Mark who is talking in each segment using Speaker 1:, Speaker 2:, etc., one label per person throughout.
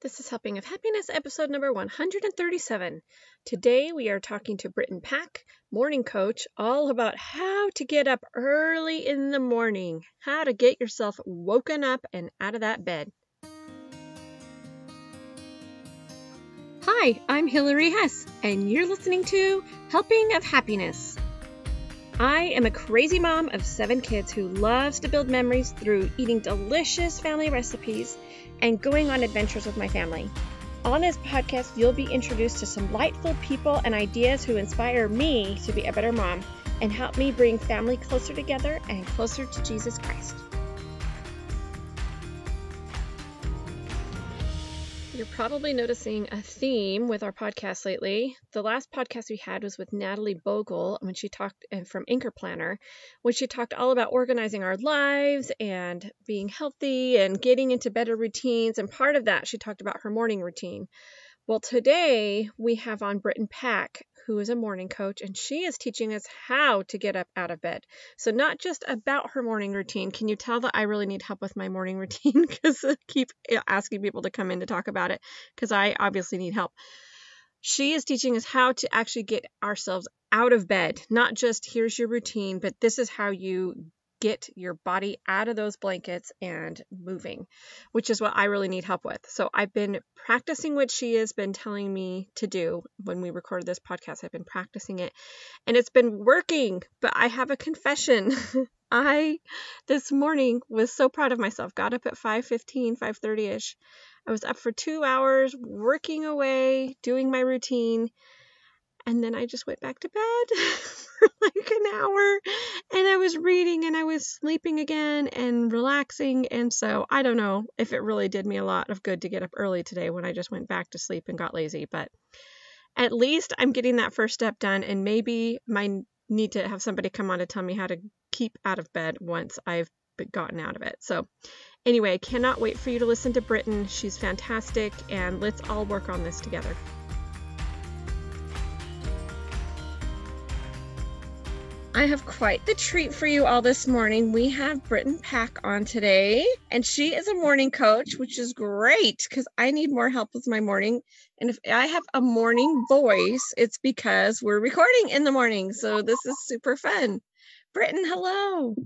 Speaker 1: This is Helping of Happiness, episode number 137. Today we are talking to Britton Pack, morning coach, all about how to get up early in the morning, how to get yourself woken up and out of that bed. Hi, I'm Hilary Hess, and you're listening to Helping of Happiness. I am a crazy mom of seven kids who loves to build memories through eating delicious family recipes and going on adventures with my family. On this podcast, you'll be introduced to some delightful people and ideas who inspire me to be a better mom and help me bring family closer together and closer to Jesus Christ. You're probably noticing a theme with our podcast lately. The last podcast we had was with Natalie Bogle when she talked uh, from Anchor Planner, when she talked all about organizing our lives and being healthy and getting into better routines. And part of that, she talked about her morning routine. Well, today we have on Britton Pack, who is a morning coach, and she is teaching us how to get up out of bed. So, not just about her morning routine. Can you tell that I really need help with my morning routine? Because I keep eh, asking people to come in to talk about it, because I obviously need help. She is teaching us how to actually get ourselves out of bed, not just here's your routine, but this is how you get your body out of those blankets and moving, which is what I really need help with. So I've been practicing what she has been telling me to do when we recorded this podcast. I've been practicing it and it's been working, but I have a confession. I this morning was so proud of myself. Got up at 5:15, 5:30ish. I was up for 2 hours working away, doing my routine and then I just went back to bed for like an hour and I was reading and I was sleeping again and relaxing. And so I don't know if it really did me a lot of good to get up early today when I just went back to sleep and got lazy, but at least I'm getting that first step done and maybe my need to have somebody come on to tell me how to keep out of bed once I've gotten out of it. So anyway, I cannot wait for you to listen to Britton. She's fantastic and let's all work on this together. I have quite the treat for you all this morning. We have Britton Pack on today, and she is a morning coach, which is great because I need more help with my morning. And if I have a morning voice, it's because we're recording in the morning. So this is super fun. Britton, hello.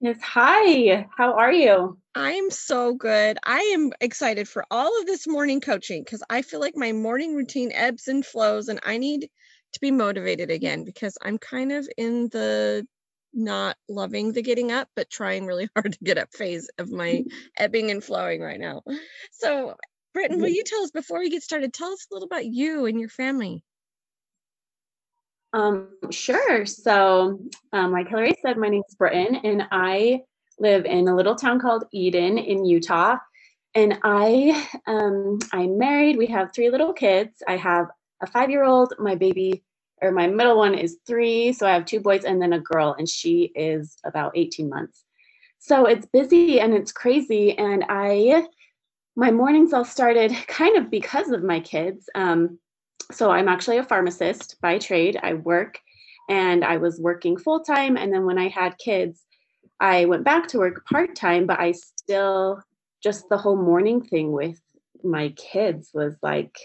Speaker 2: Yes, hi. How are you?
Speaker 1: I'm so good. I am excited for all of this morning coaching because I feel like my morning routine ebbs and flows, and I need to be motivated again because I'm kind of in the not loving the getting up, but trying really hard to get up phase of my ebbing and flowing right now. So, Britton, will you tell us before we get started, tell us a little about you and your family?
Speaker 2: Um, sure. So, um, like Hillary said, my name is Britton, and I live in a little town called Eden in Utah. And I, um, I'm married. We have three little kids. I have a five year old. My baby, or my middle one, is three. So I have two boys and then a girl, and she is about 18 months. So it's busy and it's crazy. And I, my mornings all started kind of because of my kids. Um, so I'm actually a pharmacist by trade. I work and I was working full time. And then when I had kids, I went back to work part time, but I still just the whole morning thing with my kids was like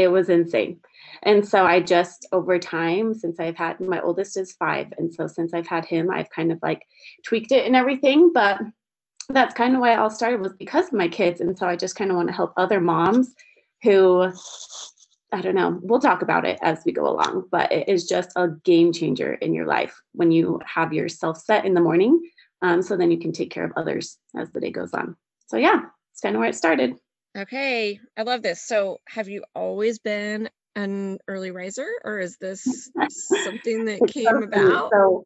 Speaker 2: it was insane. And so I just over time, since I've had my oldest is five. And so since I've had him, I've kind of like tweaked it and everything. But that's kind of why I all started was because of my kids. And so I just kind of want to help other moms who I don't know, we'll talk about it as we go along, but it is just a game changer in your life when you have yourself set in the morning. Um, so then you can take care of others as the day goes on. So, yeah, it's kind of where it started.
Speaker 1: Okay, I love this. So, have you always been an early riser, or is this something that came about?
Speaker 2: So,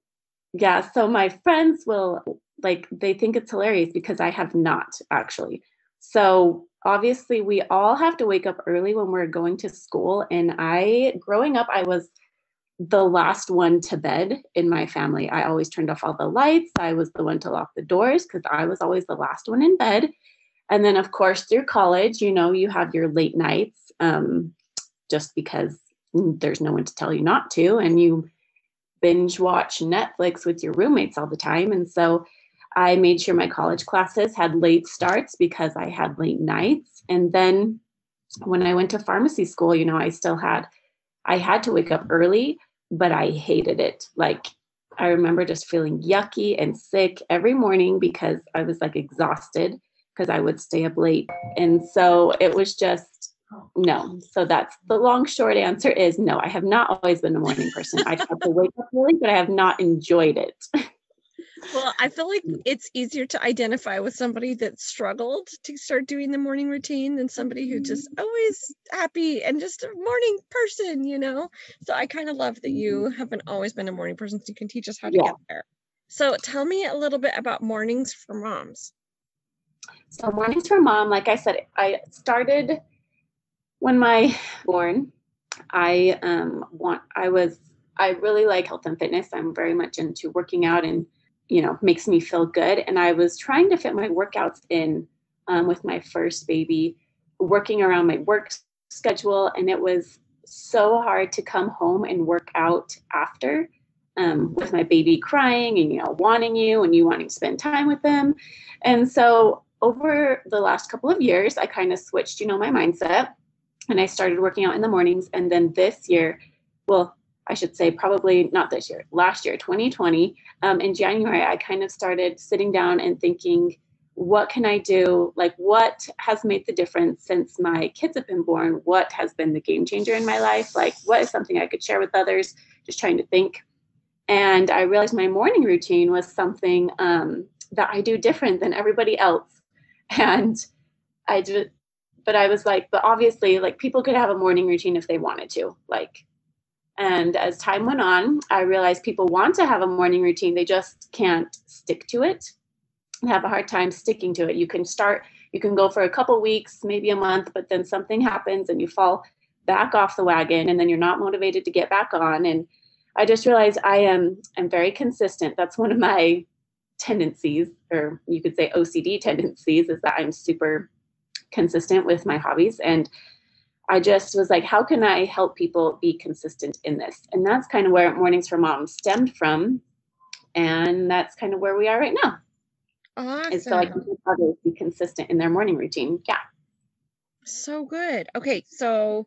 Speaker 2: yeah, so my friends will like they think it's hilarious because I have not actually. So, obviously, we all have to wake up early when we're going to school. And I, growing up, I was the last one to bed in my family. I always turned off all the lights. I was the one to lock the doors because I was always the last one in bed. And then, of course, through college, you know, you have your late nights um, just because there's no one to tell you not to. And you binge watch Netflix with your roommates all the time. And so I made sure my college classes had late starts because I had late nights. And then when I went to pharmacy school, you know, I still had, I had to wake up early, but I hated it. Like, I remember just feeling yucky and sick every morning because I was like exhausted because I would stay up late. And so it was just no. So that's the long short answer is no. I have not always been a morning person. I have to wake up early, but I have not enjoyed it.
Speaker 1: Well, I feel like mm. it's easier to identify with somebody that struggled to start doing the morning routine than somebody who just mm-hmm. always happy and just a morning person, you know? So I kind of love that you mm-hmm. haven't always been a morning person, so you can teach us how to yeah. get there. So tell me a little bit about mornings for moms.
Speaker 2: So mornings for mom, like I said, I started when my born. I um want I was I really like health and fitness. I'm very much into working out and you know makes me feel good and i was trying to fit my workouts in um, with my first baby working around my work schedule and it was so hard to come home and work out after um, with my baby crying and you know wanting you and you wanting to spend time with them and so over the last couple of years i kind of switched you know my mindset and i started working out in the mornings and then this year well I should say, probably not this year, last year, 2020, um, in January, I kind of started sitting down and thinking, what can I do? Like, what has made the difference since my kids have been born? What has been the game changer in my life? Like, what is something I could share with others? Just trying to think. And I realized my morning routine was something um, that I do different than everybody else. And I just, but I was like, but obviously, like, people could have a morning routine if they wanted to. Like, and as time went on, I realized people want to have a morning routine, they just can't stick to it and have a hard time sticking to it. You can start, you can go for a couple weeks, maybe a month, but then something happens and you fall back off the wagon and then you're not motivated to get back on. And I just realized I am I'm very consistent. That's one of my tendencies, or you could say OCD tendencies, is that I'm super consistent with my hobbies. And I just was like, how can I help people be consistent in this? And that's kind of where Mornings for Mom stemmed from. And that's kind of where we are right now.
Speaker 1: Awesome.
Speaker 2: Is so I can help others be consistent in their morning routine. Yeah.
Speaker 1: So good. Okay. So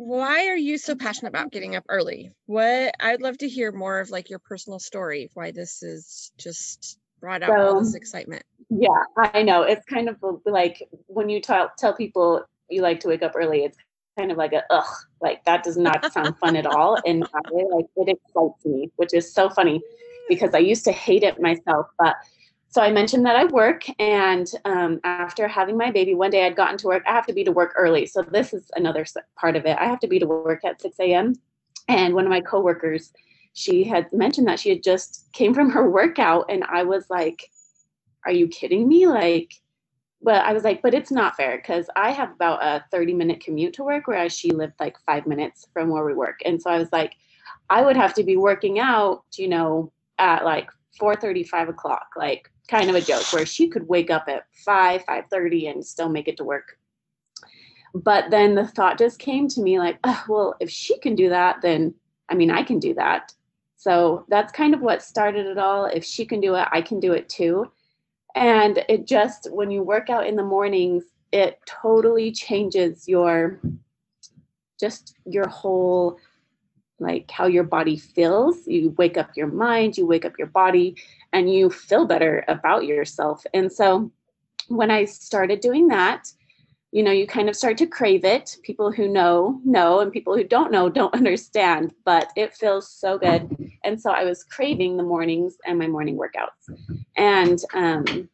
Speaker 1: why are you so passionate about getting up early? What I'd love to hear more of like your personal story, why this is just brought out so, all this excitement.
Speaker 2: Yeah, I know. It's kind of like when you tell tell people you like to wake up early, it's kind of like a ugh, like that does not sound fun at all. And I, like it excites me, which is so funny because I used to hate it myself. But so I mentioned that I work, and um, after having my baby, one day I'd gotten to work. I have to be to work early, so this is another part of it. I have to be to work at 6 a.m. And one of my coworkers, she had mentioned that she had just came from her workout, and I was like, "Are you kidding me? Like." but I was like, but it's not fair because I have about a 30 minute commute to work, whereas she lived like five minutes from where we work. And so I was like, I would have to be working out, you know, at like 4:35 o'clock, like kind of a joke, where she could wake up at 5, 5.30 and still make it to work. But then the thought just came to me like, oh, well, if she can do that, then I mean, I can do that. So that's kind of what started it all. If she can do it, I can do it too and it just when you work out in the mornings it totally changes your just your whole like how your body feels. You wake up your mind you wake up your body and you feel better about yourself. And so when i started doing that you know you kind of start to crave it. People who know know and people who don't know don't understand but it feels so good. And so i was craving the mornings and my morning workouts. And um,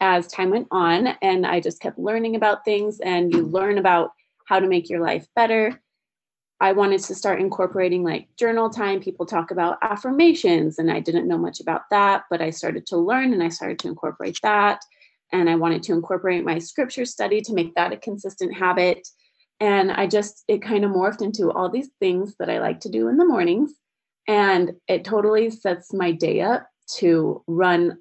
Speaker 2: as time went on and i just kept learning about things and you learn about how to make your life better i wanted to start incorporating like journal time people talk about affirmations and i didn't know much about that but i started to learn and i started to incorporate that and I wanted to incorporate my scripture study to make that a consistent habit. And I just, it kind of morphed into all these things that I like to do in the mornings. And it totally sets my day up to run,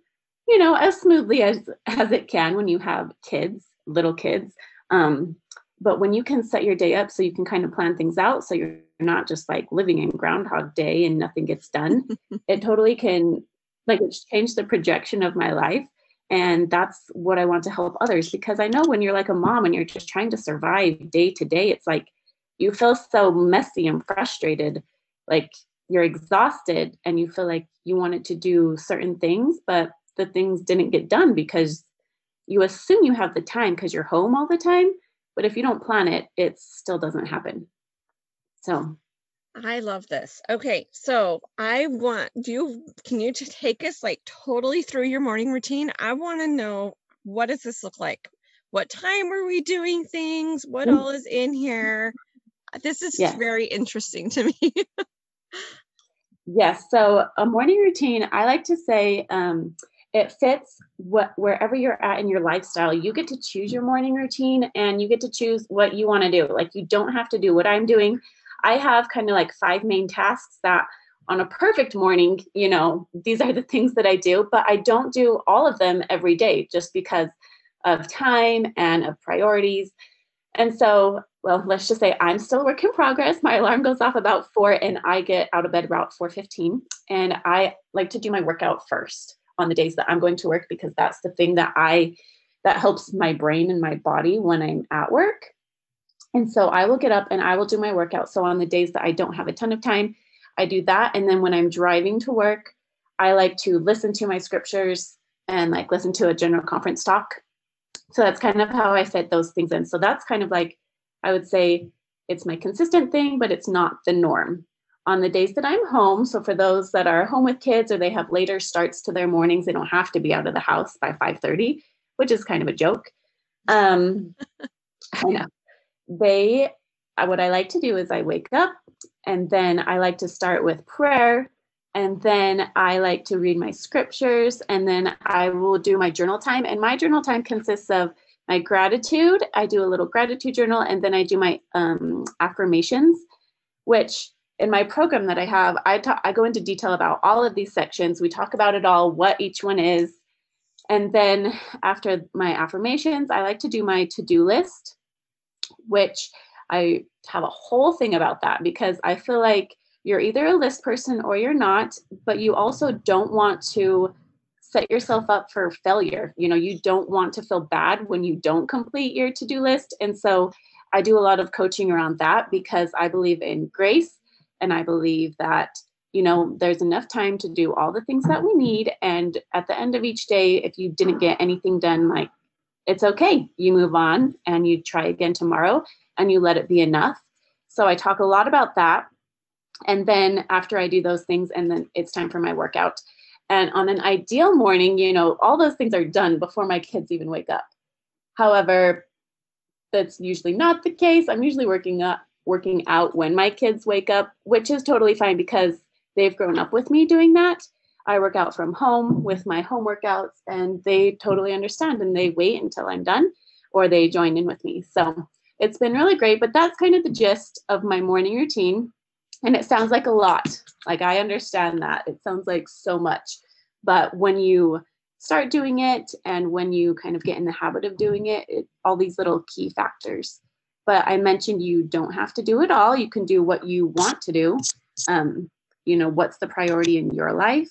Speaker 2: you know, as smoothly as as it can when you have kids, little kids. Um, but when you can set your day up so you can kind of plan things out so you're not just like living in groundhog day and nothing gets done it totally can like it's changed the projection of my life and that's what i want to help others because i know when you're like a mom and you're just trying to survive day to day it's like you feel so messy and frustrated like you're exhausted and you feel like you wanted to do certain things but the things didn't get done because you assume you have the time because you're home all the time but if you don't plan it it still doesn't happen so
Speaker 1: I love this. Okay, so I want do you can you take us like totally through your morning routine? I want to know what does this look like? What time are we doing things? What mm. all is in here? This is yes. very interesting to me.
Speaker 2: yes. So a morning routine, I like to say um, it fits what wherever you're at in your lifestyle. You get to choose your morning routine and you get to choose what you want to do. Like you don't have to do what I'm doing I have kind of like five main tasks that on a perfect morning, you know, these are the things that I do, but I don't do all of them every day just because of time and of priorities. And so, well, let's just say I'm still a work in progress. My alarm goes off about four and I get out of bed about 4:15. And I like to do my workout first on the days that I'm going to work because that's the thing that I that helps my brain and my body when I'm at work. And so I will get up and I will do my workout. So on the days that I don't have a ton of time, I do that. And then when I'm driving to work, I like to listen to my scriptures and like listen to a general conference talk. So that's kind of how I fit those things in. So that's kind of like, I would say it's my consistent thing, but it's not the norm. On the days that I'm home, so for those that are home with kids or they have later starts to their mornings, they don't have to be out of the house by 5:30, which is kind of a joke. Um, I know. They uh, what I like to do is I wake up and then I like to start with prayer and then I like to read my scriptures and then I will do my journal time. And my journal time consists of my gratitude. I do a little gratitude journal and then I do my um, affirmations which in my program that I have I talk I go into detail about all of these sections we talk about it all what each one is and then after my affirmations I like to do my to-do list which I have a whole thing about that because I feel like you're either a list person or you're not, but you also don't want to set yourself up for failure. You know, you don't want to feel bad when you don't complete your to do list. And so I do a lot of coaching around that because I believe in grace and I believe that, you know, there's enough time to do all the things that we need. And at the end of each day, if you didn't get anything done, like it's okay. You move on and you try again tomorrow and you let it be enough. So I talk a lot about that. And then after I do those things, and then it's time for my workout. And on an ideal morning, you know, all those things are done before my kids even wake up. However, that's usually not the case. I'm usually working up working out when my kids wake up, which is totally fine because they've grown up with me doing that. I work out from home with my home workouts, and they totally understand and they wait until I'm done or they join in with me. So it's been really great, but that's kind of the gist of my morning routine. And it sounds like a lot. Like I understand that. It sounds like so much. But when you start doing it and when you kind of get in the habit of doing it, it all these little key factors. But I mentioned you don't have to do it all. You can do what you want to do. Um, you know, what's the priority in your life?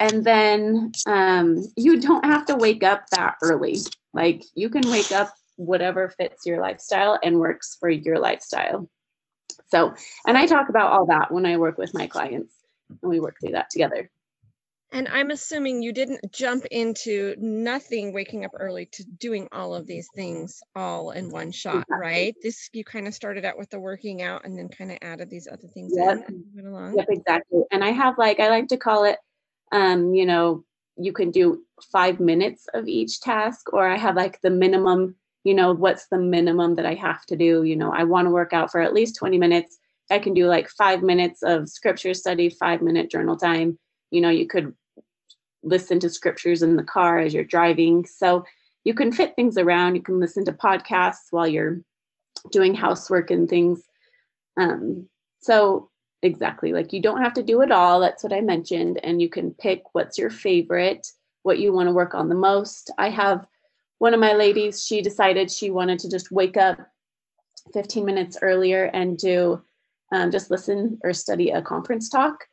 Speaker 2: and then um, you don't have to wake up that early. Like you can wake up whatever fits your lifestyle and works for your lifestyle. So, and I talk about all that when I work with my clients and we work through that together.
Speaker 1: And I'm assuming you didn't jump into nothing waking up early to doing all of these things all in one shot, right? This you kind of started out with the working out and then kind of added these other things yep. in
Speaker 2: went along. Yep, exactly. And I have like I like to call it um, you know, you can do five minutes of each task, or I have like the minimum, you know, what's the minimum that I have to do? You know, I want to work out for at least 20 minutes. I can do like five minutes of scripture study, five minute journal time. You know, you could listen to scriptures in the car as you're driving. So you can fit things around. You can listen to podcasts while you're doing housework and things. Um, so exactly like you don't have to do it all that's what i mentioned and you can pick what's your favorite what you want to work on the most i have one of my ladies she decided she wanted to just wake up 15 minutes earlier and do um, just listen or study a conference talk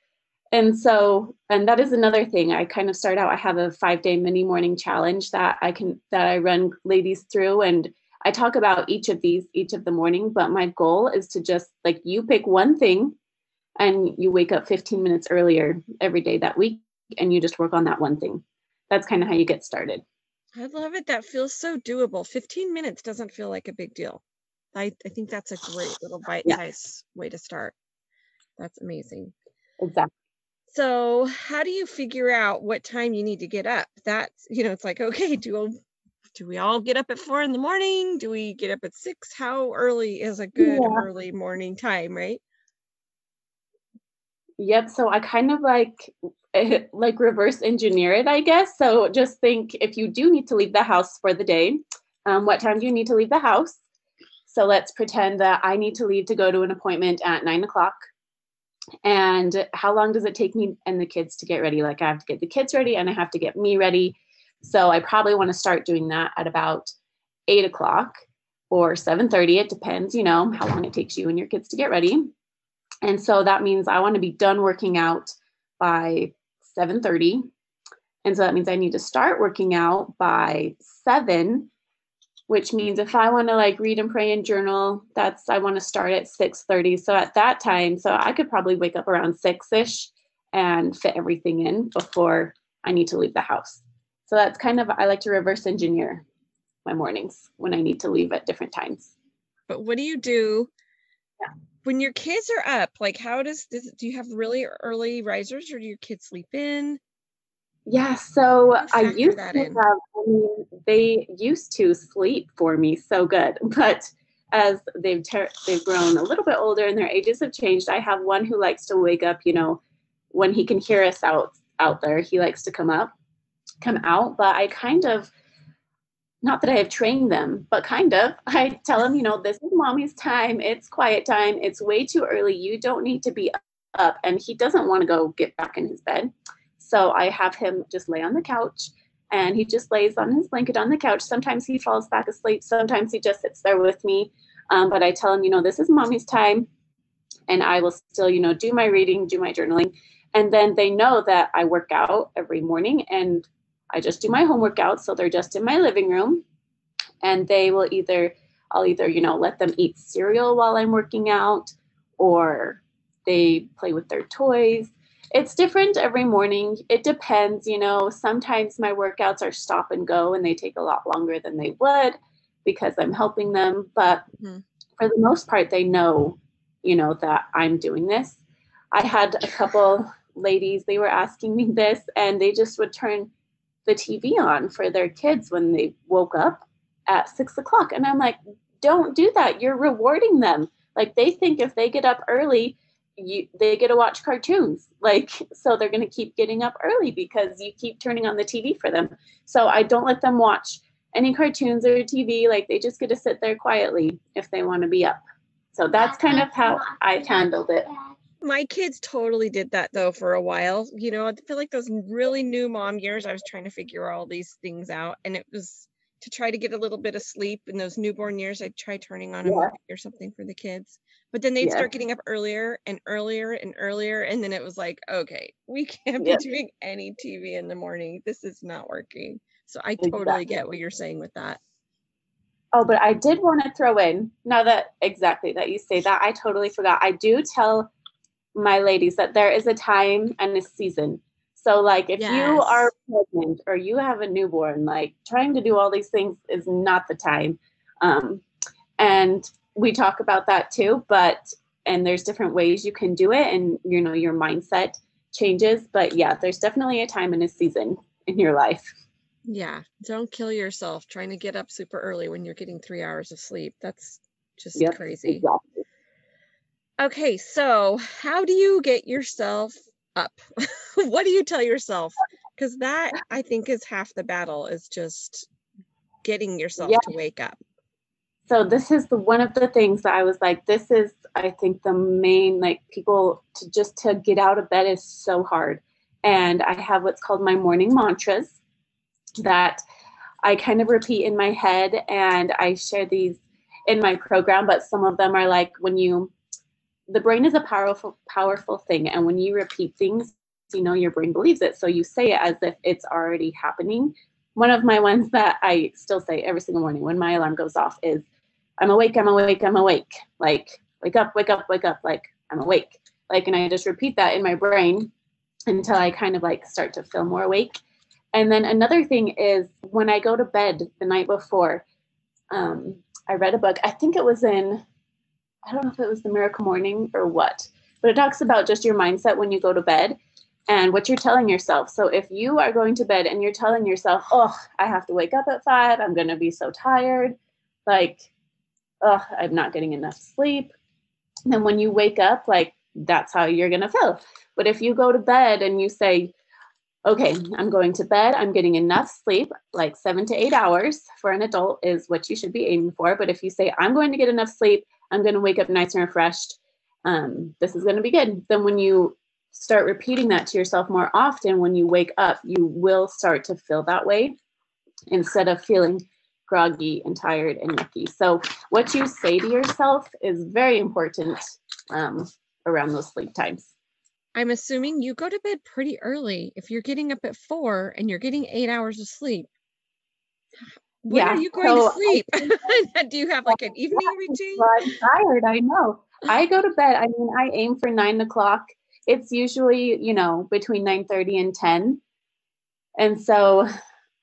Speaker 2: and so and that is another thing. I kind of start out i have a five day mini morning challenge that i can that i run ladies through and i talk about each of these each of the morning but my goal is to just like you pick one thing and you wake up 15 minutes earlier every day that week and you just work on that one thing. That's kind of how you get started.
Speaker 1: I love it. That feels so doable. 15 minutes doesn't feel like a big deal. I, I think that's a great little bite-sized yeah. way to start. That's amazing.
Speaker 2: Exactly
Speaker 1: so how do you figure out what time you need to get up? That's you know it's like okay do do we all get up at four in the morning? Do we get up at six? How early is a good yeah. early morning time right?
Speaker 2: Yep so i kind of like like reverse engineer it i guess. So just think if you do need to leave the house for the day um, what time do you need to leave the house? So let's pretend that i need to leave to go to an appointment at nine o'clock and how long does it take me and the kids to get ready? Like i have to get the kids ready and i have to get me ready. So i probably want to start doing that at about 8 o'clock or 7.30 it depends you know how long it takes you and your kids to get ready. And so that means i want to be done working out by 7.30 and so that means i need to start working out by 7 which means if I want to like read and pray and journal, that's I want to start at 6:30. So at that time, so I could probably wake up around 6ish and fit everything in before I need to leave the house. So that's kind of I like to reverse engineer my mornings when I need to leave at different times.
Speaker 1: But what do you do yeah. when your kids are up? Like how does this do you have really early risers or do your kids sleep in?
Speaker 2: Yeah, so I used to have, I mean, they used to sleep for me so good, but as they've ter- they've grown a little bit older and their ages have changed, I have one who likes to wake up, you know, when he can hear us out out there, he likes to come up, come out, but I kind of not that I have trained them, but kind of. I tell them, you know, this is mommy's time. It's quiet time. It's way too early. You don't need to be up. And he doesn't want to go get back in his bed. So I have him just lay on the couch and he just lays on his blanket on the couch. Sometimes he falls back asleep, sometimes he just sits there with me. Um, but I tell him, you know, this is mommy's time and I will still, you know, do my reading, do my journaling. And then they know that I work out every morning and I just do my homework out. So they're just in my living room and they will either, I'll either, you know, let them eat cereal while I'm working out or they play with their toys it's different every morning. It depends, you know, sometimes my workouts are stop and go and they take a lot longer than they would because I'm helping them, but mm-hmm. for the most part they know, you know, that I'm doing this. I had a couple ladies, they were asking me this and they just would turn the TV on for their kids when they woke up at six o'clock. And I'm like, don't do that. You're rewarding them. Like they think if they get up early, you they get to watch cartoons. Like so they're going to keep getting up early because you keep turning on the tv for them. So i don't let them watch any cartoons or tv like they just get to sit there quietly if they want to be up. So that's kind of how i've handled it.
Speaker 1: My kids totally did that though for a while. You know i feel like those really new mom years i was trying to figure all these things out and it was to try to get a little bit of sleep in those newborn years i'd try turning on a movie or something for the kids but then they'd yeah. start getting up earlier and earlier and earlier. And then it was like, okay, we can't be doing any TV in the morning. This is not working. So I totally exactly. get what you're saying with that.
Speaker 2: Oh, but I did want to throw in now that exactly that you say that, I totally forgot. I do tell my ladies that there is a time and a season. So, like, if yes. you are pregnant or you have a newborn, like trying to do all these things is not the time. Um, and we talk about that too, but and there's different ways you can do it and you know your mindset changes, but yeah, there's definitely a time and a season in your life.
Speaker 1: Yeah, don't kill yourself trying to get up super early when you're getting 3 hours of sleep. That's just yep, crazy. Exactly. Okay, so how do you get yourself up? what do you tell yourself? Cuz that I think is half the battle is just getting yourself yeah. to wake up
Speaker 2: so this is the one of the things that I was like, this is I think the main like people to just to get out of bed is so hard. And I have what's called my morning mantras that I kind of repeat in my head and I share these in my program, but some of them are like when you the brain is a powerful powerful thing and when you repeat things you know, your brain believes it. So you say it as if it's already happening. One of my ones that I still say every single morning when my alarm goes off is, I'm awake, I'm awake, I'm awake. Like, wake up, wake up, wake up. Like, I'm awake. Like, and I just repeat that in my brain until I kind of like start to feel more awake. And then another thing is when I go to bed the night before, um, I read a book. I think it was in, I don't know if it was The Miracle Morning or what, but it talks about just your mindset when you go to bed and what you're telling yourself. So if you are going to bed and you're telling yourself, oh, I have to wake up at five, I'm going to be so tired, like, oh, I'm not getting enough sleep. then when you wake up, like, that's how you're going to feel. But if you go to bed and you say, okay, I'm going to bed, I'm getting enough sleep, like seven to eight hours for an adult is what you should be aiming for. But if you say, I'm going to get enough sleep, I'm going to wake up nice and refreshed, um, this is going to be good. Then when you start repeating that to yourself more often, when you wake up, you will start to feel that way instead of feeling groggy and tired and yucky. So what you say to yourself is very important um, around those sleep times.
Speaker 1: I'm assuming you go to bed pretty early if you're getting up at four and you're getting eight hours of sleep. When yeah, are you going so to sleep? Do you have like an evening routine?
Speaker 2: I'm tired. I know. I go to bed. I mean, I aim for nine o'clock. It's usually, you know, between nine thirty and ten. And so,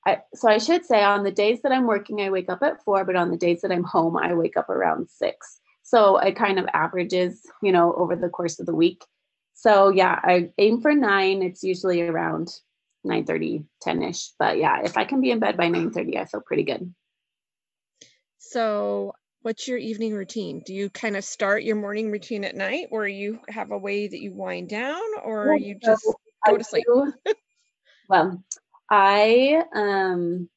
Speaker 2: I so I should say on the days that I'm working, I wake up at four. But on the days that I'm home, I wake up around six. So it kind of averages, you know, over the course of the week. So yeah, I aim for nine. It's usually around 9 30, 10 ish. But yeah, if I can be in bed by 9 30, I feel pretty good.
Speaker 1: So what's your evening routine? Do you kind of start your morning routine at night or you have a way that you wind down or you just so go to sleep?
Speaker 2: well, I um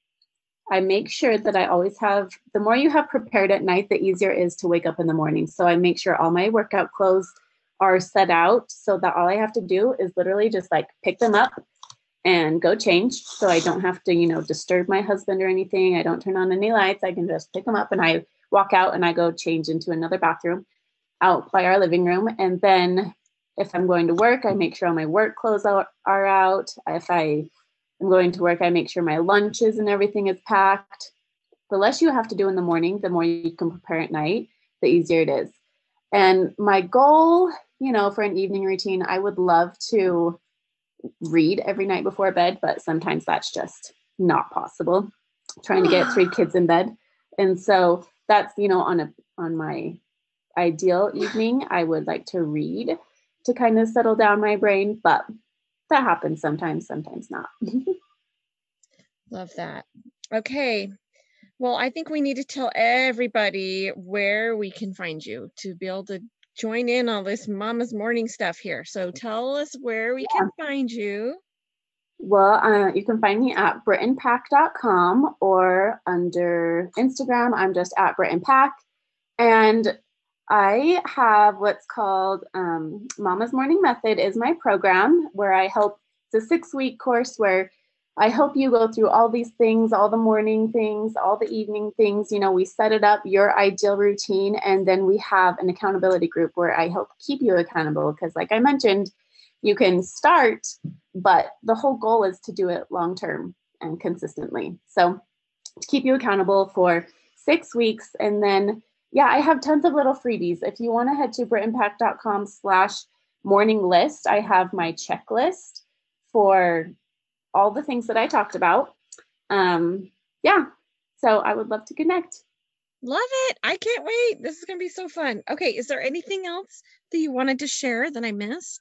Speaker 2: I make sure that I always have the more you have prepared at night, the easier it is to wake up in the morning. So I make sure all my workout clothes are set out so that all I have to do is literally just like pick them up and go change. So I don't have to, you know, disturb my husband or anything. I don't turn on any lights. I can just pick them up and I walk out and I go change into another bathroom out by our living room. And then if I'm going to work, I make sure all my work clothes are, are out. If I am going to work, I make sure my lunches and everything is packed. The less you have to do in the morning, the more you can prepare at night, the easier it is. And my goal you know, for an evening routine, I would love to read every night before bed, but sometimes that's just not possible. Trying to get three kids in bed. And so that's, you know, on a on my ideal evening, I would like to read to kind of settle down my brain, but that happens sometimes, sometimes not.
Speaker 1: Love that. Okay. Well, I think we need to tell everybody where we can find you to be able to join in all this mama's morning stuff here. So tell us where we yeah. can find you.
Speaker 2: Well, uh, you can find me at brittonpack.com or under Instagram, I'm just at brittonpack. And I have what's called um, Mama's Morning Method is my program where I help. It's a six week course where I help you go through all these things, all the morning things, all the evening things. You know, we set it up, your ideal routine, and then we have an accountability group where I help keep you accountable. Because, like I mentioned, you can start, but the whole goal is to do it long term and consistently. So, keep you accountable for six weeks. And then, yeah, I have tons of little freebies. If you want to head to brittonpack.com slash morning list, I have my checklist for all the things that I talked about. Um, yeah, so I would love to connect.
Speaker 1: Love it. I can't wait. This is going to be so fun. Okay, is there anything else that you wanted to share that I missed?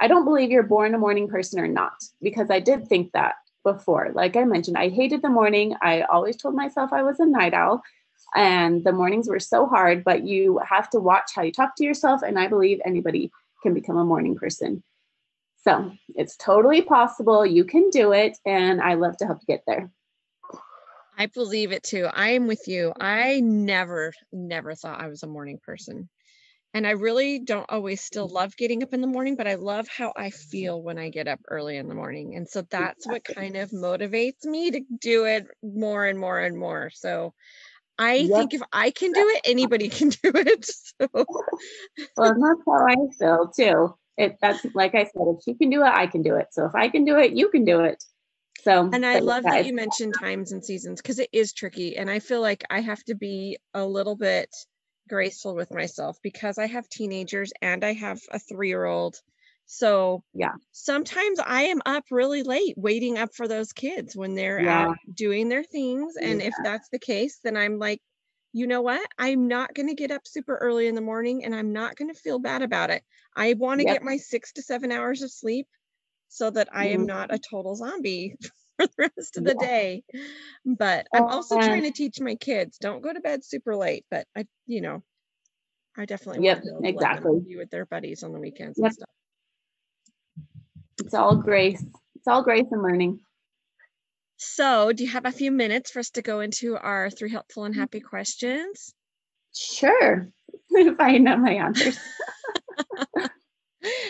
Speaker 2: I don't believe you're born a morning person or not, because I did think that before. Like I mentioned, I hated the morning. I always told myself I was a night owl, and the mornings were so hard, but you have to watch how you talk to yourself. And I believe anybody can become a morning person. So it's totally possible. You can do it. And I love to help you get there.
Speaker 1: I believe it too. I am with you. I never, never thought I was a morning person. And I really don't always still love getting up in the morning, but I love how I feel when I get up early in the morning. And so that's what kind of motivates me to do it more and more and more. So I yep. think if I can do it, anybody can do it. So
Speaker 2: well, that's how I feel too it that's like I said, if she can do it, I can do it. So if I can do it, you can do it. So
Speaker 1: and I love that you mentioned times and seasons because it is tricky. And I feel like I have to be a little bit graceful with myself because I have teenagers and I have a three year old. So
Speaker 2: yeah,
Speaker 1: sometimes I am up really late waiting up for those kids when they're yeah. out doing their things. And yeah. if that's the case, then I'm like, you know what? I'm not going to get up super early in the morning and I'm not going to feel bad about it. I want to yep. get my six to seven hours of sleep so that I am mm-hmm. not a total zombie for the rest of the yeah. day. But I'm also trying to teach my kids don't go to bed super late. But I, you know, I definitely
Speaker 2: yep, exactly
Speaker 1: be with their buddies on the weekends yep. and stuff.
Speaker 2: It's all grace. It's all grace and learning.
Speaker 1: So, do you have a few minutes for us to go into our three helpful and happy questions?
Speaker 2: Sure. if I know my answers.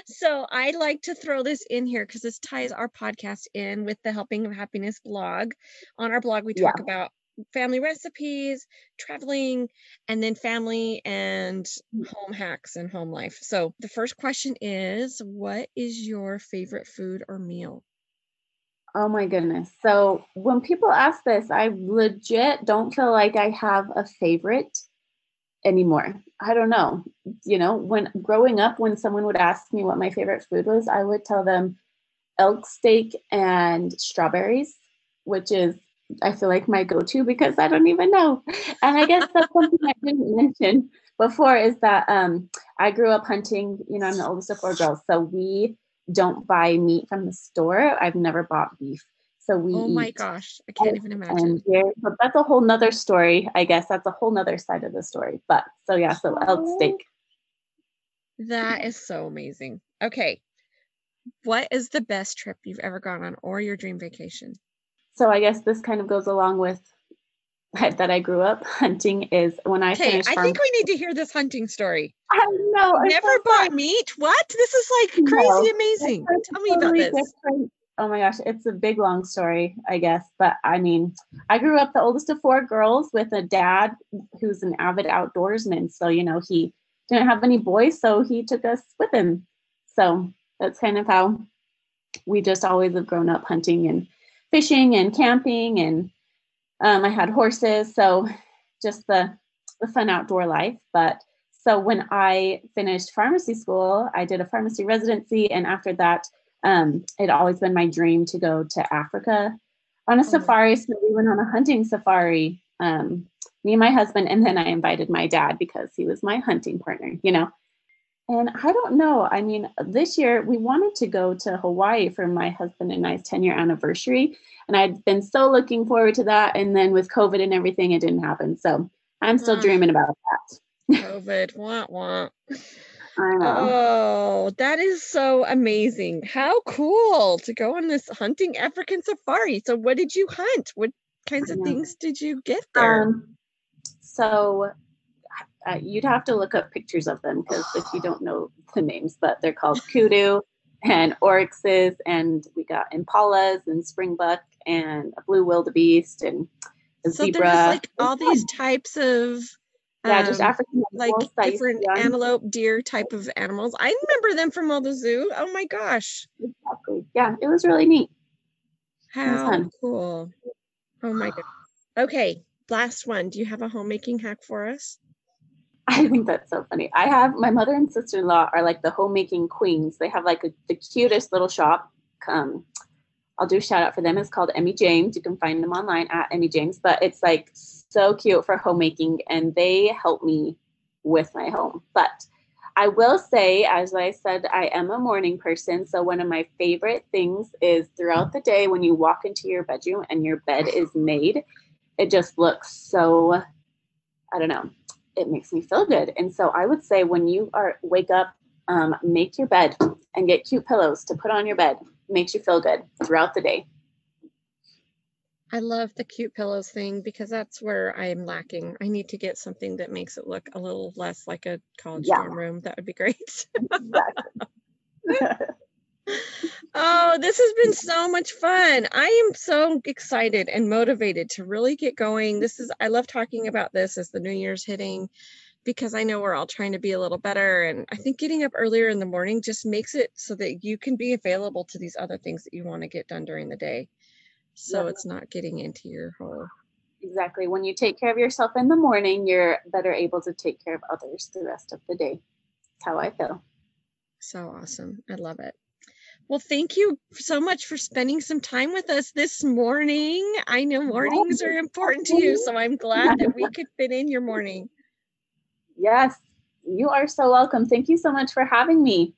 Speaker 1: so I like to throw this in here because this ties our podcast in with the Helping of Happiness blog. On our blog, we talk yeah. about family recipes, traveling, and then family and mm. home hacks and home life. So the first question is What is your favorite food or meal?
Speaker 2: Oh my goodness. So when people ask this, I legit don't feel like I have a favorite anymore. I don't know. You know, when growing up, when someone would ask me what my favorite food was, I would tell them elk steak and strawberries, which is, I feel like, my go to because I don't even know. And I guess that's something I didn't mention before is that um, I grew up hunting. You know, I'm the oldest of four girls. So we don't buy meat from the store. I've never bought beef. So we
Speaker 1: Oh my gosh, I can't even imagine.
Speaker 2: but that's a whole nother story. I guess that's a whole nother side of the story. But so yeah, so elk oh. steak.
Speaker 1: That is so amazing. Okay. What is the best trip you've ever gone on or your dream vacation?
Speaker 2: So I guess this kind of goes along with that I grew up hunting is when I
Speaker 1: hey, finished. I think we need to hear this hunting story.
Speaker 2: I know.
Speaker 1: Never so buy meat. What? This is like crazy no, amazing. Tell me totally about this. Different
Speaker 2: oh my gosh, it's a big long story, I guess. But I mean, I grew up the oldest of four girls with a dad who's an avid outdoorsman. So, you know, he didn't have any boys, so he took us with him. So that's kind of how we just always have grown up hunting and fishing and camping. And um, I had horses. So just the, the fun outdoor life. But so when I finished pharmacy school, I did a pharmacy residency. And after that, um, it always been my dream to go to Africa on a oh. safari. So we went on a hunting safari, um, me and my husband, and then I invited my dad because he was my hunting partner, you know. And I don't know. I mean, this year we wanted to go to Hawaii for my husband and I's 10 year anniversary. And I'd been so looking forward to that. And then with COVID and everything, it didn't happen. So I'm still dreaming about
Speaker 1: that. COVID, wah, wah. Oh, that is so amazing. How cool to go on this hunting African safari. So, what did you hunt? What kinds of things did you get there? Um,
Speaker 2: so, uh, you'd have to look up pictures of them because if you don't know the names, but they're called kudu and oryxes, and we got impalas and springbuck and a blue wildebeest and a so zebra.
Speaker 1: there's like all these types of
Speaker 2: yeah, um, just African
Speaker 1: like different antelope, deer type of animals. I remember them from all the zoo. Oh my gosh.
Speaker 2: Exactly. Yeah, it was really neat.
Speaker 1: How cool. Oh my god. Okay, last one. Do you have a homemaking hack for us?
Speaker 2: I think that's so funny. I have my mother and sister in law are like the homemaking queens. They have like a, the cutest little shop. Um, I'll do a shout out for them. It's called Emmy James. You can find them online at Emmy James, but it's like so cute for homemaking and they help me with my home. But I will say, as I said, I am a morning person. So one of my favorite things is throughout the day when you walk into your bedroom and your bed is made, it just looks so, I don't know, it makes me feel good. And so I would say when you are wake up, um, make your bed and get cute pillows to put on your bed. Makes you feel good throughout the day.
Speaker 1: I love the cute pillows thing because that's where I'm lacking. I need to get something that makes it look a little less like a college yeah. dorm room. That would be great. oh, this has been so much fun. I am so excited and motivated to really get going. This is I love talking about this as the new year's hitting because I know we're all trying to be a little better. And I think getting up earlier in the morning just makes it so that you can be available to these other things that you want to get done during the day. So
Speaker 2: Yeah.
Speaker 1: it's not getting into your whole.
Speaker 2: Exactly. When you take care of yourself in the morning, you're better able to take care of others the rest of the day. That's how I feel.
Speaker 1: So awesome. I love it. Well, thank you so much for spending some time with us this morning. I know mornings are important to you, so I'm glad that we could fit in your morning.
Speaker 2: Yes, you are so welcome. Thank you so much for having me.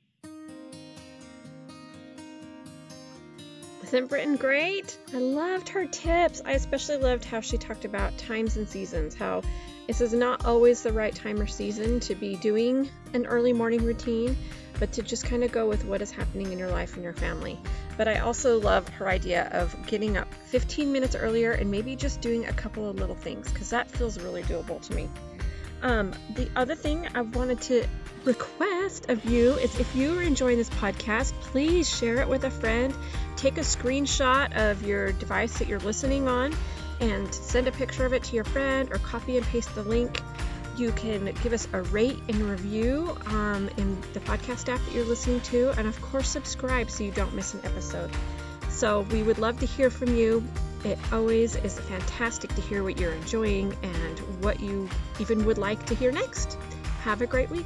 Speaker 1: Isn't Britton great? I loved her tips. I especially loved how she talked about times and seasons, how this is not always the right time or season to be doing an early morning routine, but to just kind of go with what is happening in your life and your family. But I also love her idea of getting up 15 minutes earlier and maybe just doing a couple of little things because that feels really doable to me. Um, the other thing I wanted to request of you is if you are enjoying this podcast, please share it with a friend. Take a screenshot of your device that you're listening on and send a picture of it to your friend or copy and paste the link. You can give us a rate and review um, in the podcast app that you're listening to, and of course, subscribe so you don't miss an episode. So, we would love to hear from you. It always is fantastic to hear what you're enjoying and what you even would like to hear next. Have a great week.